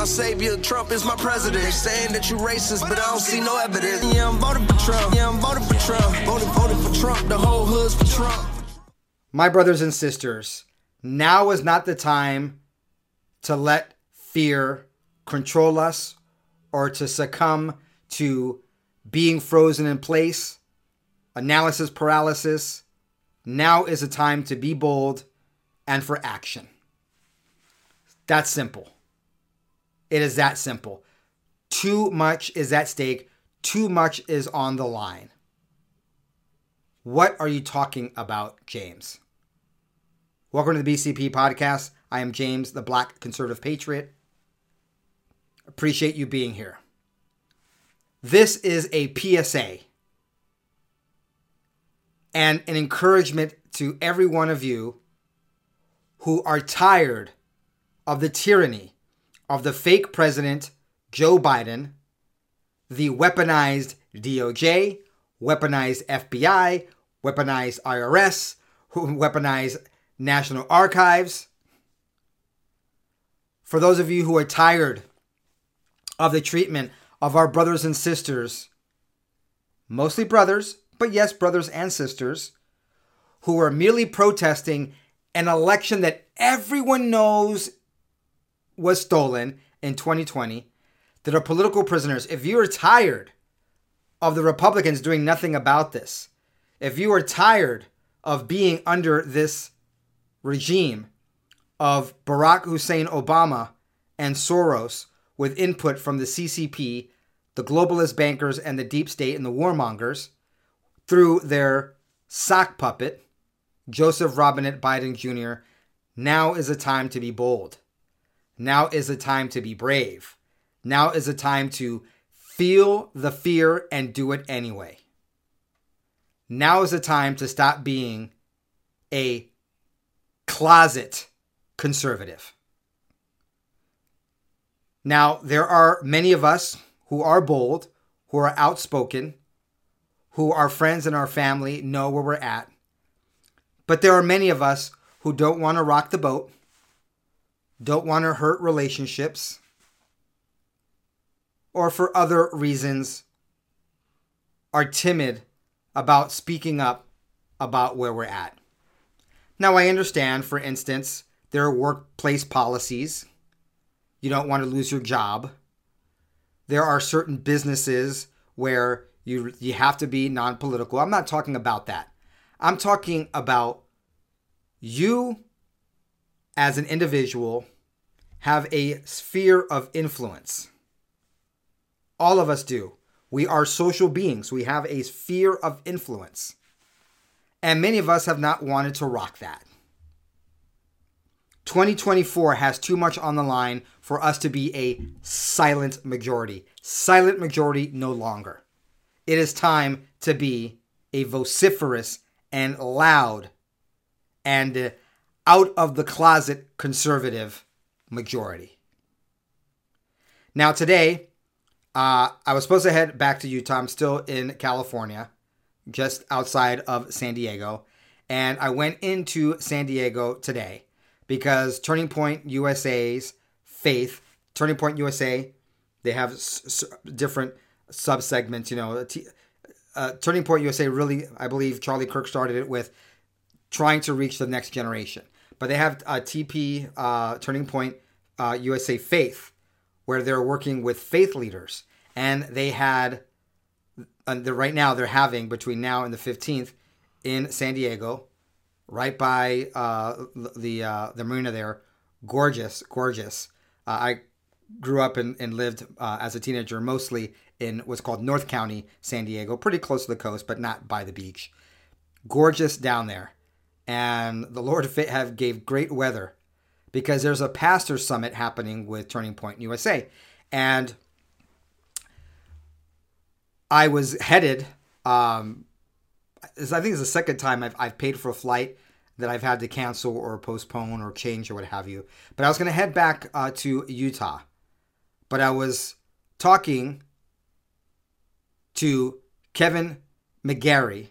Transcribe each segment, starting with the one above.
My savior, Trump is my president. Saying that you racist, but I don't see no evidence. Yeah, I'm voting for Trump. Yeah, I'm voting for Trump. Voting, voting for Trump. The whole hood's for Trump. My brothers and sisters, now is not the time to let fear control us or to succumb to being frozen in place, analysis paralysis. Now is the time to be bold and for action. That's simple. It is that simple. Too much is at stake, too much is on the line. What are you talking about, James? Welcome to the BCP podcast. I am James, the Black Conservative Patriot. Appreciate you being here. This is a PSA and an encouragement to every one of you who are tired of the tyranny of the fake president, Joe Biden, the weaponized DOJ, weaponized FBI, weaponized IRS, weaponized National Archives. For those of you who are tired of the treatment of our brothers and sisters, mostly brothers, but yes, brothers and sisters, who are merely protesting an election that everyone knows was stolen in 2020, that are political prisoners. If you are tired of the Republicans doing nothing about this, if you are tired of being under this regime of Barack Hussein Obama and Soros with input from the CCP, the globalist bankers, and the deep state and the warmongers through their sock puppet, Joseph Robinette Biden Jr., now is a time to be bold. Now is the time to be brave. Now is the time to feel the fear and do it anyway. Now is the time to stop being a closet conservative. Now, there are many of us who are bold, who are outspoken, who our friends and our family know where we're at. But there are many of us who don't want to rock the boat, don't want to hurt relationships, or for other reasons are timid about speaking up about where we're at. Now, I understand, for instance, there are workplace policies. You don't want to lose your job. There are certain businesses where you, you have to be non political. I'm not talking about that. I'm talking about you as an individual have a sphere of influence. All of us do. We are social beings. We have a sphere of influence. And many of us have not wanted to rock that. 2024 has too much on the line for us to be a silent majority. Silent majority no longer. It is time to be a vociferous and loud and out of the closet conservative majority. Now, today, uh, I was supposed to head back to Utah. I'm still in California just outside of San Diego. And I went into San Diego today because Turning Point USA's Faith, Turning Point USA, they have s- s- different sub segments. You know, t- uh, Turning Point USA really, I believe Charlie Kirk started it with trying to reach the next generation. But they have a TP, uh, Turning Point uh, USA Faith, where they're working with faith leaders. And they had and they're, right now they're having between now and the 15th in San Diego, right by uh, the uh, the marina there. Gorgeous, gorgeous. Uh, I grew up and, and lived uh, as a teenager mostly in what's called North County, San Diego, pretty close to the coast, but not by the beach. Gorgeous down there. And the Lord have gave great weather because there's a pastor summit happening with Turning Point USA, and I was headed. Um, I think it's the second time I've, I've paid for a flight that I've had to cancel or postpone or change or what have you. But I was going to head back uh, to Utah, but I was talking to Kevin McGary,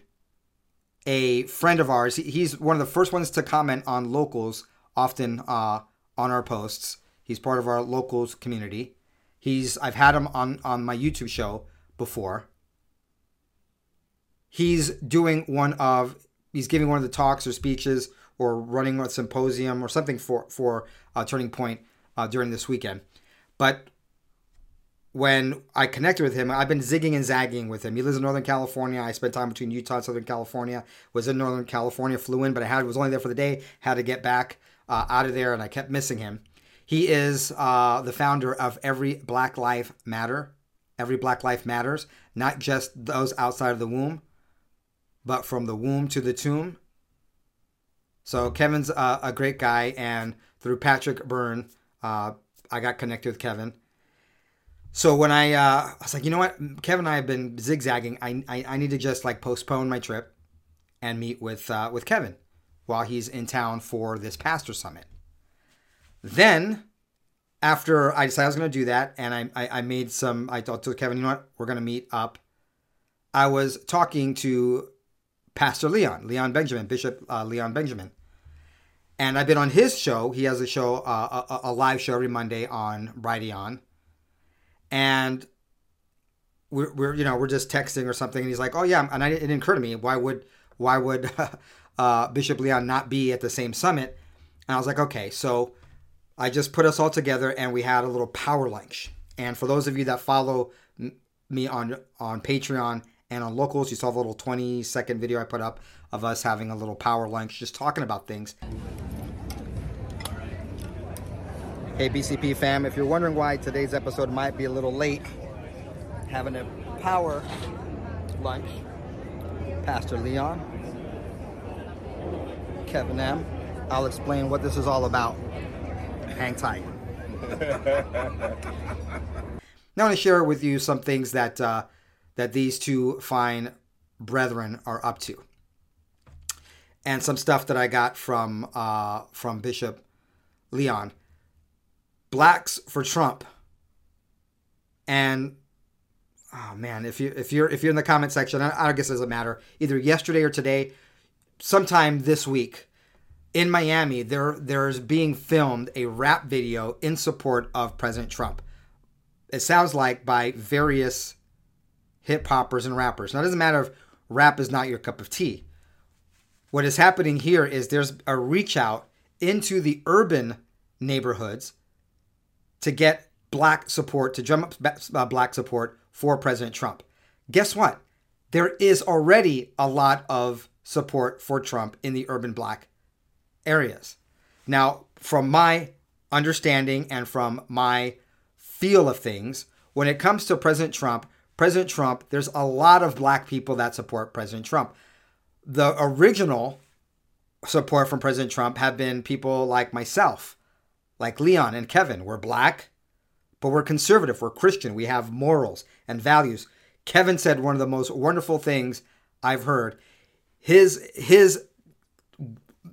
a friend of ours. He's one of the first ones to comment on locals often uh, on our posts. He's part of our locals community. He's I've had him on on my YouTube show before. He's doing one of he's giving one of the talks or speeches or running a symposium or something for for uh, Turning Point uh, during this weekend. But when I connected with him, I've been zigging and zagging with him. He lives in Northern California. I spent time between Utah and Southern California. Was in Northern California, flew in, but I had was only there for the day. Had to get back uh, out of there, and I kept missing him. He is uh, the founder of Every Black Life Matter. Every Black Life Matters, not just those outside of the womb, but from the womb to the tomb. So Kevin's uh, a great guy, and through Patrick Byrne, uh, I got connected with Kevin. So when I, uh, I was like, you know what, Kevin and I have been zigzagging. I, I, I need to just like postpone my trip and meet with uh, with Kevin while he's in town for this pastor summit. Then, after I decided I was going to do that, and I, I, I made some, I told Kevin, you know what, we're going to meet up. I was talking to Pastor Leon, Leon Benjamin, Bishop uh, Leon Benjamin. And I've been on his show. He has a show, uh, a, a, live show every Monday on Brighteon. And we're, we're, you know, we're just texting or something. And he's like, oh, yeah. And I, it didn't occur to me, why would, why would uh, Bishop Leon not be at the same summit? And I was like, okay. So I just put us all together and we had a little power lunch. And for those of you that follow me on, on Patreon and on locals, you saw the little 20 second video I put up of us having a little power lunch, just talking about things. Hey, BCP fam, if you're wondering why today's episode might be a little late, having a power lunch, Pastor Leon, Kevin M. I'll explain what this is all about. Hang tight. now I want to share with you some things that uh, that these two fine brethren are up to, and some stuff that I got from uh, from Bishop Leon. Blacks for Trump, and oh man, if you if you're if you're in the comment section, I, I guess it doesn't matter. Either yesterday or today, sometime this week, in Miami, there there's being filmed a rap video in support of President Trump. It sounds like by various hip hoppers and rappers. Now, it doesn't matter if rap is not your cup of tea. What is happening here is there's a reach out into the urban neighborhoods to get black support, to drum up uh, black support for President Trump. Guess what? There is already a lot of support for Trump in the urban black areas. Now, from my understanding and from my feel of things, when it comes to President Trump, President Trump, there's a lot of black people that support President Trump. The original support from President Trump have been people like myself, like Leon and Kevin. We're black, but we're conservative, we're Christian, we have morals and values. Kevin said one of the most wonderful things I've heard. His his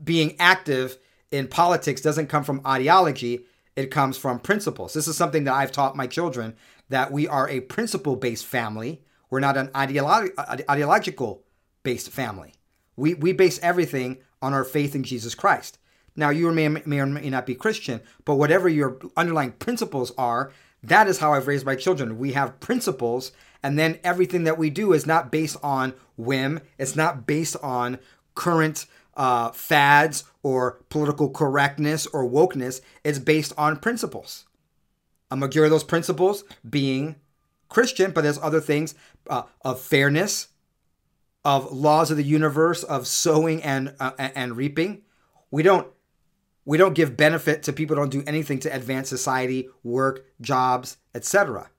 being active in politics doesn't come from ideology, it comes from principles. This is something that I've taught my children that we are a principle based family. We're not an ideolo- ideological based family. We, we base everything on our faith in Jesus Christ. Now, you may, may or may not be Christian, but whatever your underlying principles are, that is how I've raised my children. We have principles, and then everything that we do is not based on whim, it's not based on current uh, fads or political correctness or wokeness. It's based on principles. A majority of those principles being Christian, but there's other things uh, of fairness, of laws of the universe, of sowing and uh, and reaping. We don't we don't give benefit to people who don't do anything to advance society, work, jobs, etc.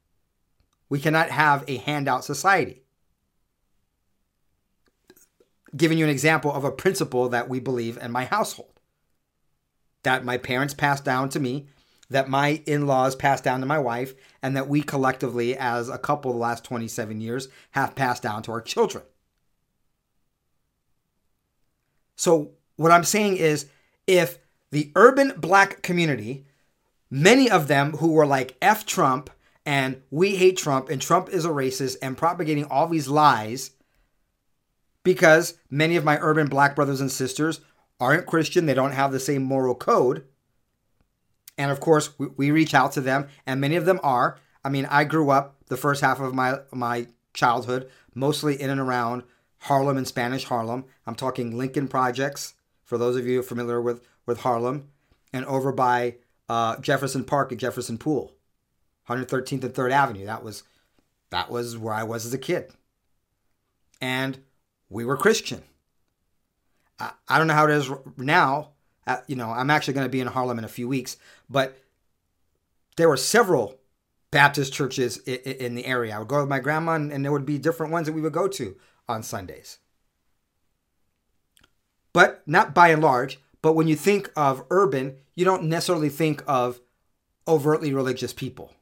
We cannot have a handout society. giving you an example of a principle that we believe in my household that my parents passed down to me, that my in laws passed down to my wife, and that we collectively, as a couple, the last 27 years, have passed down to our children. So, what I'm saying is if the urban black community, many of them who were like F Trump and we hate Trump and Trump is a racist and propagating all these lies because many of my urban black brothers and sisters aren't Christian, they don't have the same moral code. And of course, we, we reach out to them, and many of them are. I mean, I grew up the first half of my my childhood mostly in and around Harlem and Spanish Harlem. I'm talking Lincoln Projects, for those of you familiar with, with Harlem, and over by uh, Jefferson Park at Jefferson Pool, 113th and 3rd Avenue. That was that was where I was as a kid. And we were Christian. I, I don't know how it is now. Uh, you know, I'm actually going to be in Harlem in a few weeks, but there were several Baptist churches in, in the area. I would go with my grandma, and, and there would be different ones that we would go to on Sundays. But not by and large, but when you think of urban, you don't necessarily think of overtly religious people.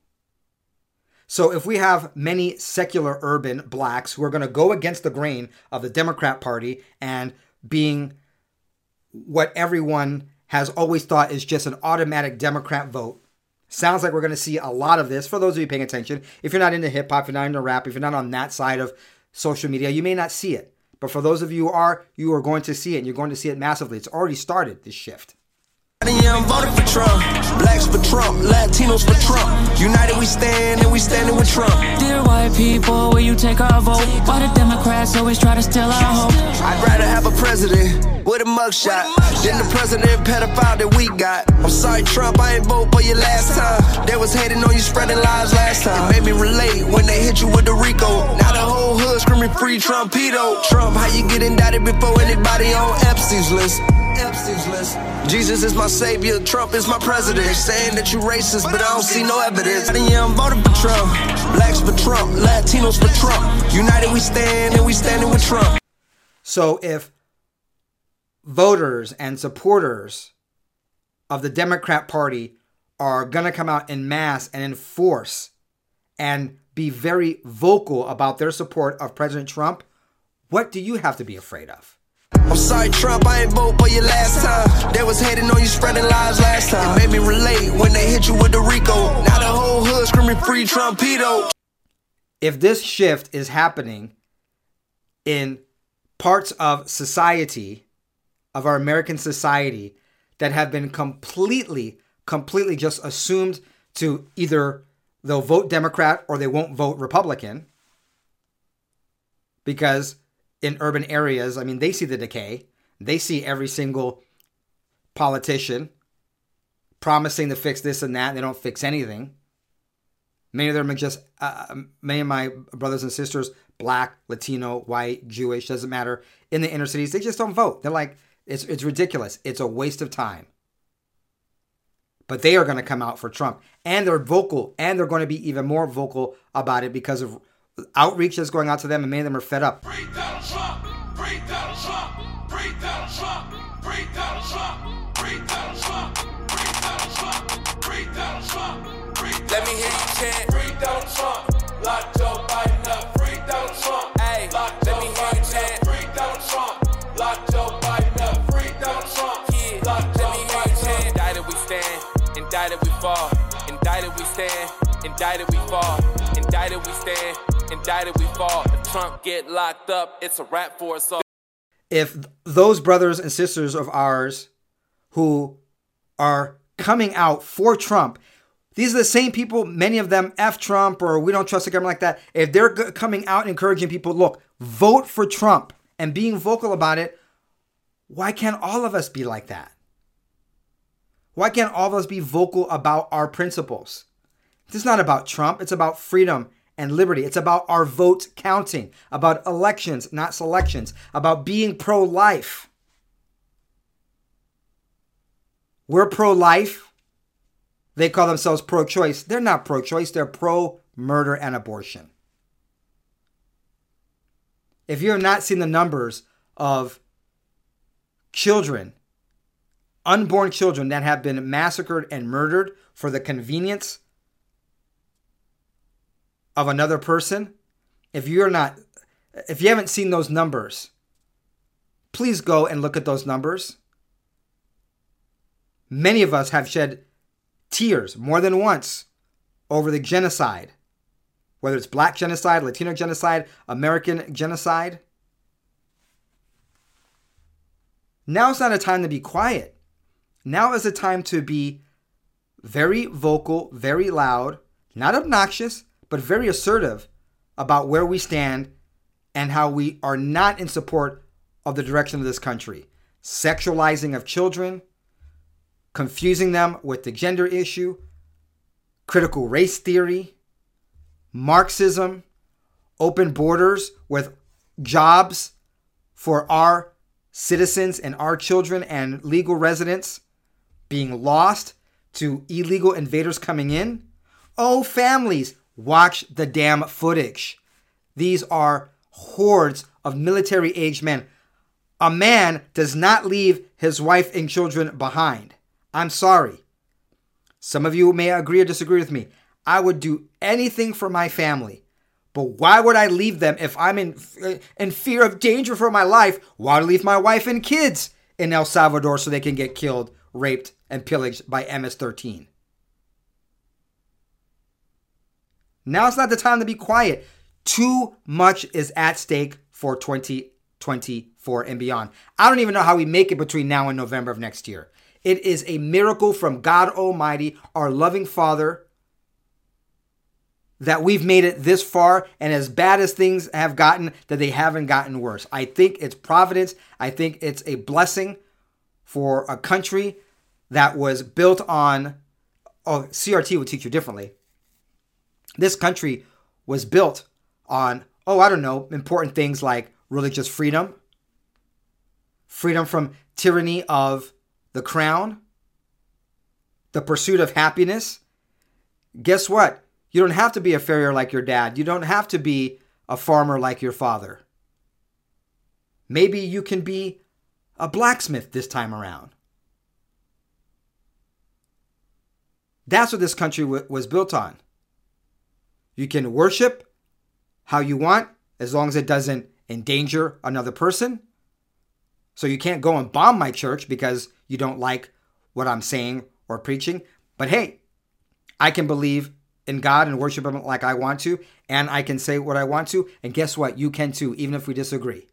So if we have many secular urban blacks who are going to go against the grain of the Democrat Party and being what everyone has always thought is just an automatic Democrat vote, sounds like we're going to see a lot of this for those of you paying attention. If you're not into hip hop, if you're not into rap, if you're not on that side of social media, you may not see it. But for those of you who are, you are going to see it, and you're going to see it massively. It's already started, this shift. Yeah, I'm voting for Trump. Blacks for Trump, Latinos for Trump. United we stand and we standing with Trump. Dear white people, will you take our vote? Why the Democrats always try to steal our hope? I'd rather have a president with a mugshot than the president pedophile that we got. I'm sorry, Trump, I ain't vote for you last time. They was hating on you spreading lies last time. It made me relate when they hit you with the Rico. Now the whole hood screaming free Trumpito. Trump, how you get indicted before anybody on Epstein's list? Epstein's list. Jesus is my savior, Trump is my president. Saying that you racist, but I don't see no evidence. Yeah, I'm voting for Trump. Blacks for Trump, Latinos for Trump. United we stand and we standing with Trump. So if voters and supporters of the Democrat Party are going to come out in mass and enforce and be very vocal about their support of President Trump, what do you have to be afraid of? I'm sorry, Trump, I ain't vote for you last time. They was hating on you spreading lies last time. It made me relate when they hit you with the Rico. Now the whole hood screaming free Trumpito. If this shift is happening in parts of society, of our American society, that have been completely, completely just assumed to either they'll vote Democrat or they won't vote Republican because in urban areas, I mean, they see the decay. They see every single politician promising to fix this and that, and they don't fix anything. Many of them are just, uh, many of my brothers and sisters, black, Latino, white, Jewish, doesn't matter, in the inner cities, they just don't vote. They're like, it's, it's ridiculous. It's a waste of time. But they are going to come out for Trump. And they're vocal, and they're going to be even more vocal about it because of outreach that's going out to them, and many of them are fed up. Free Donald Trump! Free Donald Trump! Free Donald Trump! Free Donald Trump! Free Donald Trump! Free Donald Trump! Free Donald Trump! Free Let me hear you chant. Free Donald Trump! Lock Joe Biden up! Free Donald Trump! Hey, Lock let me hear you chant. up! Free Donald Trump! Lock Joe Biden up! Free Donald Trump! Yeah, Lock let Joe me hear you Biden up! chant. Indicted we stand, indicted we fall. Indicted we stand, indicted we fall. Indicted we stand, indicted we fall. If Trump get locked up, it's a wrap for us all. if those brothers and sisters of ours who are coming out for Trump, these are the same people, many of them F Trump or we don't trust the government like that. If they're coming out encouraging people, look, vote for Trump and being vocal about it, why can't all of us be like that? Why can't all of us be vocal about our principles? This is not about Trump, it's about freedom and liberty. It's about our vote counting, about elections, not selections, about being pro life. We're pro life. They call themselves pro choice. They're not pro choice, they're pro murder and abortion. If you have not seen the numbers of children, unborn children that have been massacred and murdered for the convenience of another person, if you're not, if you haven't seen those numbers, please go and look at those numbers. Many of us have shed tears more than once over the genocide, whether it's black genocide, Latino genocide, American genocide. Now is not a time to be quiet. Now is a time to be very vocal, very loud, not obnoxious, but very assertive about where we stand and how we are not in support of the direction of this country. Sexualizing of children, confusing them with the gender issue, critical race theory, Marxism, open borders with jobs for our citizens and our children and legal residents being lost to illegal invaders coming in. Oh, families, Watch the damn footage. These are hordes of military aged men. A man does not leave his wife and children behind. I'm sorry. Some of you may agree or disagree with me. I would do anything for my family. But why would I leave them if I'm in, in fear of danger for my life? Why leave my wife and kids in El Salvador so they can get killed, raped, and pillaged by MS 13? Now's not the time to be quiet. Too much is at stake for 2024 and beyond. I don't even know how we make it between now and November of next year. It is a miracle from God Almighty, our loving Father, that we've made it this far and as bad as things have gotten that they haven't gotten worse. I think it's providence. I think it's a blessing for a country that was built on oh CRT would teach you differently. This country was built on oh I don't know important things like religious freedom, freedom from tyranny of the crown, the pursuit of happiness. Guess what? You don't have to be a farrier like your dad. You don't have to be a farmer like your father. Maybe you can be a blacksmith this time around. That's what this country w- was built on. You can worship how you want as long as it doesn't endanger another person. So you can't go and bomb my church because you don't like what I'm saying or preaching. But hey, I can believe in God and worship Him like I want to, and I can say what I want to. And guess what? You can too, even if we disagree.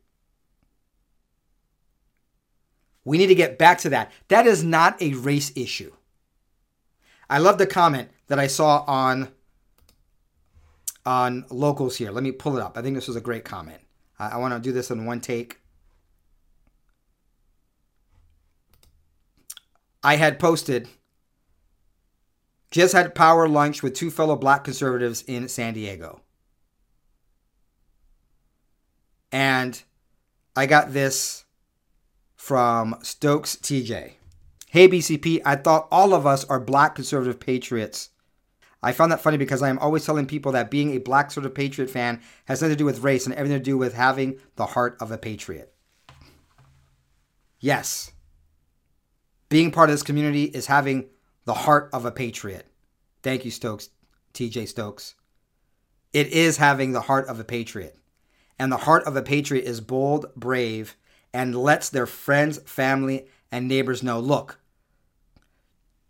We need to get back to that. That is not a race issue. I love the comment that I saw on on locals here. Let me pull it up. I think this was a great comment. I, I want to do this in one take. I had posted just had power lunch with two fellow black conservatives in San Diego. And I got this from Stokes TJ. Hey BCP, I thought all of us are black conservative patriots. I found that funny because I am always telling people that being a black sort of patriot fan has nothing to do with race and everything to do with having the heart of a patriot. Yes. Being part of this community is having the heart of a patriot. Thank you, Stokes, TJ Stokes. It is having the heart of a patriot. And the heart of a patriot is bold, brave, and lets their friends, family, and neighbors know look,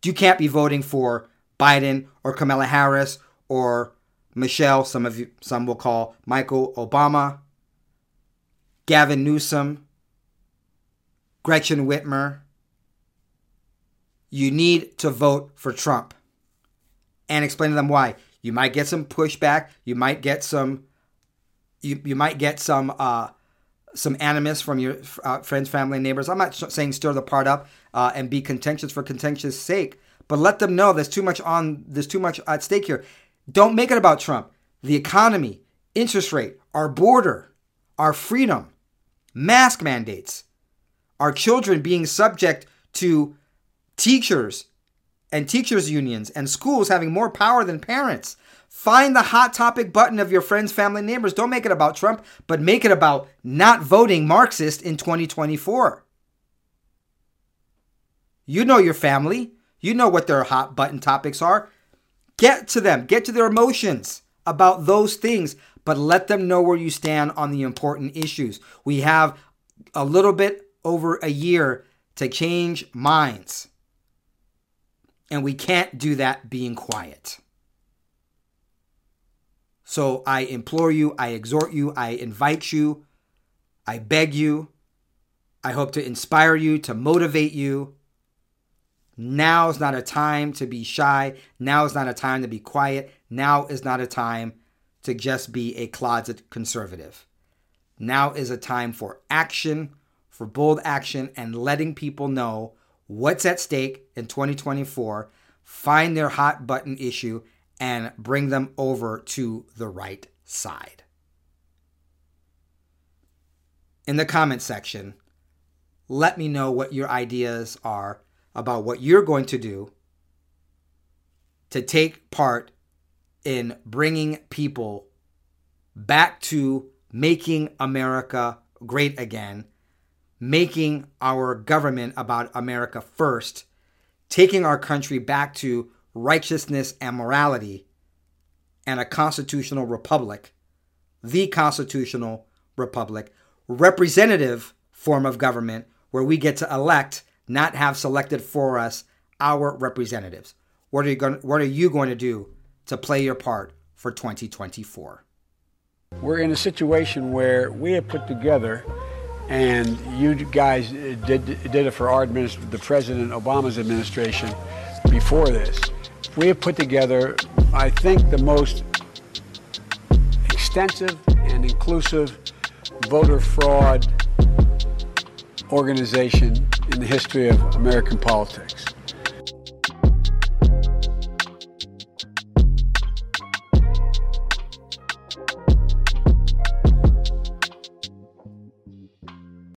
you can't be voting for Biden or Kamala Harris or Michelle, some of you some will call Michael Obama, Gavin Newsom, Gretchen Whitmer, you need to vote for Trump and explain to them why. You might get some pushback. You might get some. You, you might get some uh, some animus from your uh, friends, family, and neighbors. I'm not saying stir the part up uh, and be contentious for contentious sake, but let them know there's too much on. There's too much at stake here. Don't make it about Trump. The economy, interest rate, our border, our freedom, mask mandates, our children being subject to teachers and teachers' unions and schools having more power than parents. Find the hot topic button of your friends, family, neighbors. Don't make it about Trump, but make it about not voting Marxist in 2024. You know your family. You know what their hot button topics are. Get to them, get to their emotions about those things, but let them know where you stand on the important issues. We have a little bit over a year to change minds. And we can't do that being quiet. So I implore you, I exhort you, I invite you, I beg you, I hope to inspire you, to motivate you. Now is not a time to be shy. Now is not a time to be quiet. Now is not a time to just be a closet conservative. Now is a time for action, for bold action, and letting people know what's at stake in 2024, find their hot button issue, and bring them over to the right side. In the comment section, let me know what your ideas are about what you're going to do to take part in bringing people back to making America great again, making our government about America first, taking our country back to righteousness and morality, and a constitutional republic, the constitutional republic, representative form of government where we get to elect, not have selected for us our representatives. What are you going, what are you going to do to play your part for 2024? We're in a situation where we have put together, and you guys did, did it for our the President Obama's administration before this. We have put together, I think, the most extensive and inclusive voter fraud organization in the history of American politics.